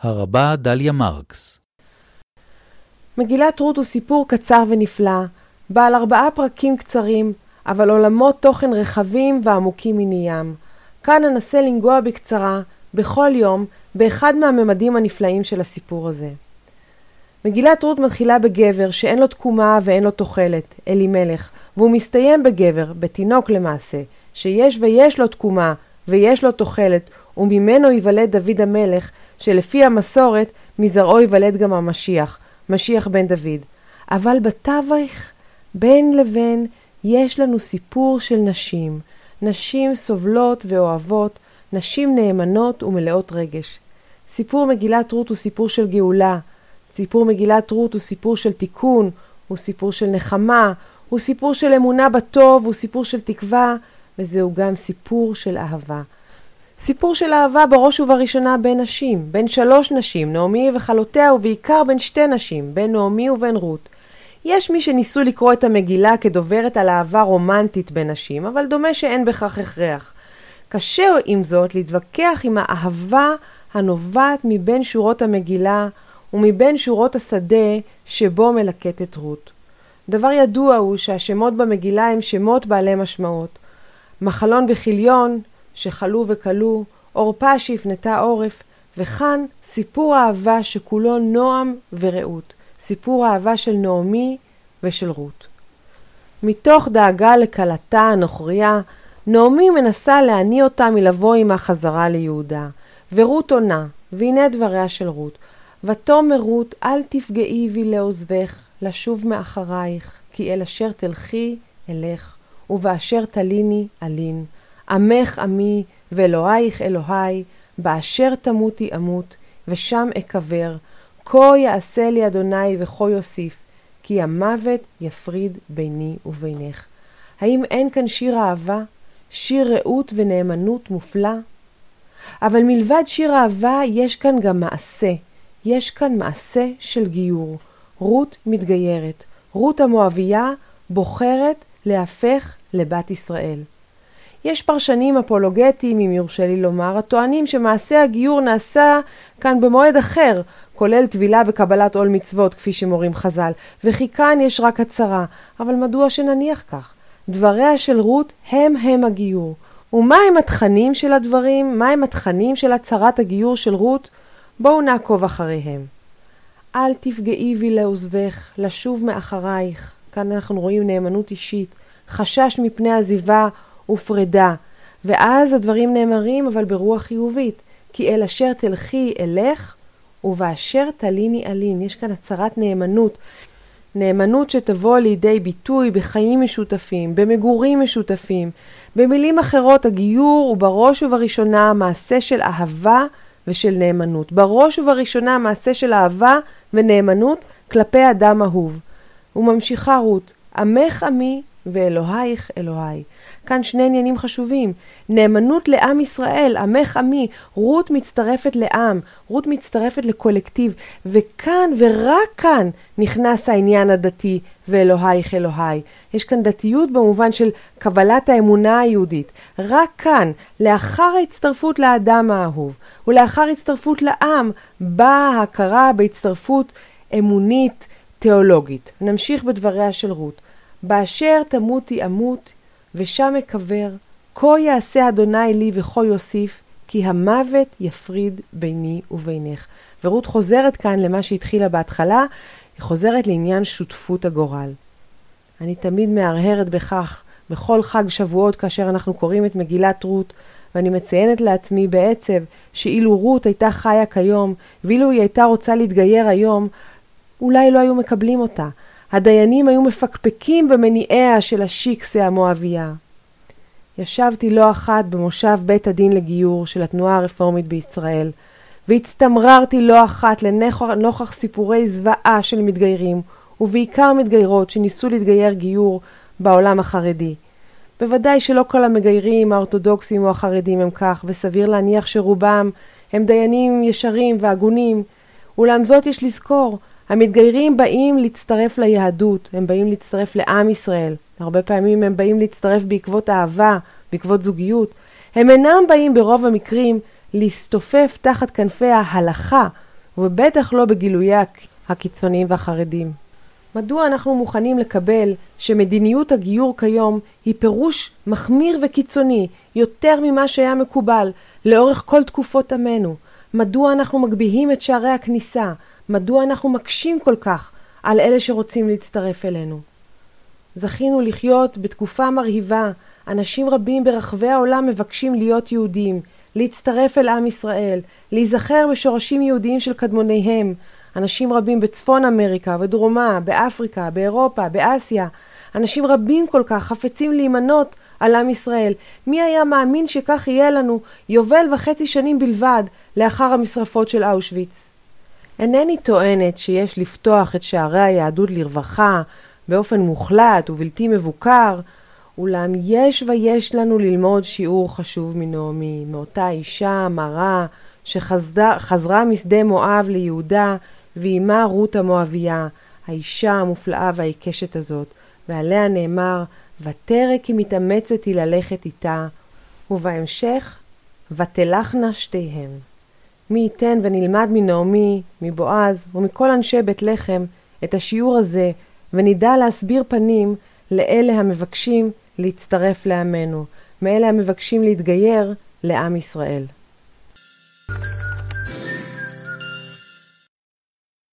הרבה דליה מרקס מגילת רות הוא סיפור קצר ונפלא, בעל ארבעה פרקים קצרים, אבל עולמות תוכן רחבים ועמוקים מניים. כאן אנסה לנגוע בקצרה, בכל יום, באחד מהממדים הנפלאים של הסיפור הזה. מגילת רות מתחילה בגבר שאין לו תקומה ואין לו תוחלת, אלימלך, והוא מסתיים בגבר, בתינוק למעשה, שיש ויש לו תקומה ויש לו תוחלת, וממנו ייוולד דוד המלך, שלפי המסורת, מזרעו ייוולד גם המשיח, משיח בן דוד. אבל בתווך, בין לבין, יש לנו סיפור של נשים. נשים סובלות ואוהבות, נשים נאמנות ומלאות רגש. סיפור מגילת רות הוא סיפור של גאולה. סיפור מגילת רות הוא סיפור של תיקון, הוא סיפור של נחמה, הוא סיפור של אמונה בטוב, הוא סיפור של תקווה, וזהו גם סיפור של אהבה. סיפור של אהבה בראש ובראשונה בין נשים, בין שלוש נשים, נעמי וחלותיה, ובעיקר בין שתי נשים, בין נעמי ובין רות. יש מי שניסו לקרוא את המגילה כדוברת על אהבה רומנטית בין נשים, אבל דומה שאין בכך הכרח. קשה עם זאת להתווכח עם האהבה הנובעת מבין שורות המגילה ומבין שורות השדה שבו מלקטת רות. דבר ידוע הוא שהשמות במגילה הם שמות בעלי משמעות. מחלון וכיליון, שחלו וכלו, עורפה שהפנתה עורף, וכאן סיפור אהבה שכולו נועם ורעות, סיפור אהבה של נעמי ושל רות. מתוך דאגה לכלתה הנוכריה, נעמי מנסה להניא אותה מלבוא עמה חזרה ליהודה, ורות עונה, והנה דבריה של רות. ותאמר רות, אל תפגעי בי לעוזבך, לשוב מאחרייך, כי אל אשר תלכי אלך, ובאשר תליני אלין. עמך עמי, ואלוהיך אלוהי, באשר תמותי אמות, ושם אקבר. כה יעשה לי אדוני וכה יוסיף, כי המוות יפריד ביני ובינך. האם אין כאן שיר אהבה? שיר רעות ונאמנות מופלא? אבל מלבד שיר אהבה יש כאן גם מעשה. יש כאן מעשה של גיור. רות מתגיירת. רות המואבייה בוחרת להפך לבת ישראל. יש פרשנים אפולוגטיים, אם יורשה לי לומר, הטוענים שמעשה הגיור נעשה כאן במועד אחר, כולל טבילה וקבלת עול מצוות, כפי שמורים חז"ל, וכי כאן יש רק הצהרה. אבל מדוע שנניח כך? דבריה של רות הם הם הגיור. ומה הם התכנים של הדברים? מה הם התכנים של הצהרת הגיור של רות? בואו נעקוב אחריהם. אל תפגעי בי לעוזבך, לשוב מאחרייך. כאן אנחנו רואים נאמנות אישית, חשש מפני עזיבה ופרידה. ואז הדברים נאמרים אבל ברוח חיובית. כי אל אשר תלכי אלך, ובאשר תליני אלין. יש כאן הצהרת נאמנות. נאמנות שתבוא לידי ביטוי בחיים משותפים, במגורים משותפים. במילים אחרות, הגיור הוא בראש ובראשונה מעשה של אהבה ושל נאמנות. בראש ובראשונה מעשה של אהבה ונאמנות כלפי אדם אהוב. וממשיכה רות, עמך עמי ואלוהיך אלוהי. כאן שני עניינים חשובים. נאמנות לעם ישראל, עמך עמי. רות מצטרפת לעם, רות מצטרפת לקולקטיב, וכאן ורק כאן נכנס העניין הדתי ואלוהיך אלוהי. יש כאן דתיות במובן של קבלת האמונה היהודית. רק כאן, לאחר ההצטרפות לאדם האהוב, ולאחר הצטרפות לעם, באה ההכרה בהצטרפות אמונית תיאולוגית. נמשיך בדבריה של רות. באשר תמותי אמות, ושם אקבר, כה יעשה אדוני לי וכה יוסיף, כי המוות יפריד ביני ובינך. ורות חוזרת כאן למה שהתחילה בהתחלה, היא חוזרת לעניין שותפות הגורל. אני תמיד מהרהרת בכך, בכל חג שבועות כאשר אנחנו קוראים את מגילת רות, ואני מציינת לעצמי בעצב שאילו רות הייתה חיה כיום, ואילו היא הייתה רוצה להתגייר היום, אולי לא היו מקבלים אותה. הדיינים היו מפקפקים במניעיה של השיקסה המואבייה. ישבתי לא אחת במושב בית הדין לגיור של התנועה הרפורמית בישראל, והצטמררתי לא אחת לנוכח סיפורי זוועה של מתגיירים, ובעיקר מתגיירות שניסו להתגייר גיור בעולם החרדי. בוודאי שלא כל המגיירים האורתודוקסים או החרדים הם כך, וסביר להניח שרובם הם דיינים ישרים והגונים. אולם זאת יש לזכור, המתגיירים באים להצטרף ליהדות, הם באים להצטרף לעם ישראל. הרבה פעמים הם באים להצטרף בעקבות אהבה, בעקבות זוגיות. הם אינם באים ברוב המקרים להסתופף תחת כנפי ההלכה ובטח לא בגילויי הקיצוניים והחרדים. מדוע אנחנו מוכנים לקבל שמדיניות הגיור כיום היא פירוש מחמיר וקיצוני יותר ממה שהיה מקובל לאורך כל תקופות עמנו? מדוע אנחנו מגביהים את שערי הכניסה? מדוע אנחנו מקשים כל כך על אלה שרוצים להצטרף אלינו? זכינו לחיות בתקופה מרהיבה, אנשים רבים ברחבי העולם מבקשים להיות יהודים, להצטרף אל עם ישראל, להיזכר בשורשים יהודיים של קדמוניהם, אנשים רבים בצפון אמריקה, בדרומה, באפריקה, באירופה, באסיה, אנשים רבים כל כך חפצים להימנות על עם ישראל. מי היה מאמין שכך יהיה לנו יובל וחצי שנים בלבד לאחר המשרפות של אושוויץ? אינני טוענת שיש לפתוח את שערי היהדות לרווחה באופן מוחלט ובלתי מבוקר, אולם יש ויש לנו ללמוד שיעור חשוב מנעמי, מאותה אישה מרה שחזרה משדה מואב ליהודה ועימה רות המואביה, האישה המופלאה והעיקשת הזאת, ועליה נאמר, ותרא כי מתאמצת היא ללכת איתה, ובהמשך, ותלכנה שתיהן. מי ייתן ונלמד מנעמי, מבועז ומכל אנשי בית לחם את השיעור הזה, ונדע להסביר פנים לאלה המבקשים להצטרף לעמנו, מאלה המבקשים להתגייר לעם ישראל.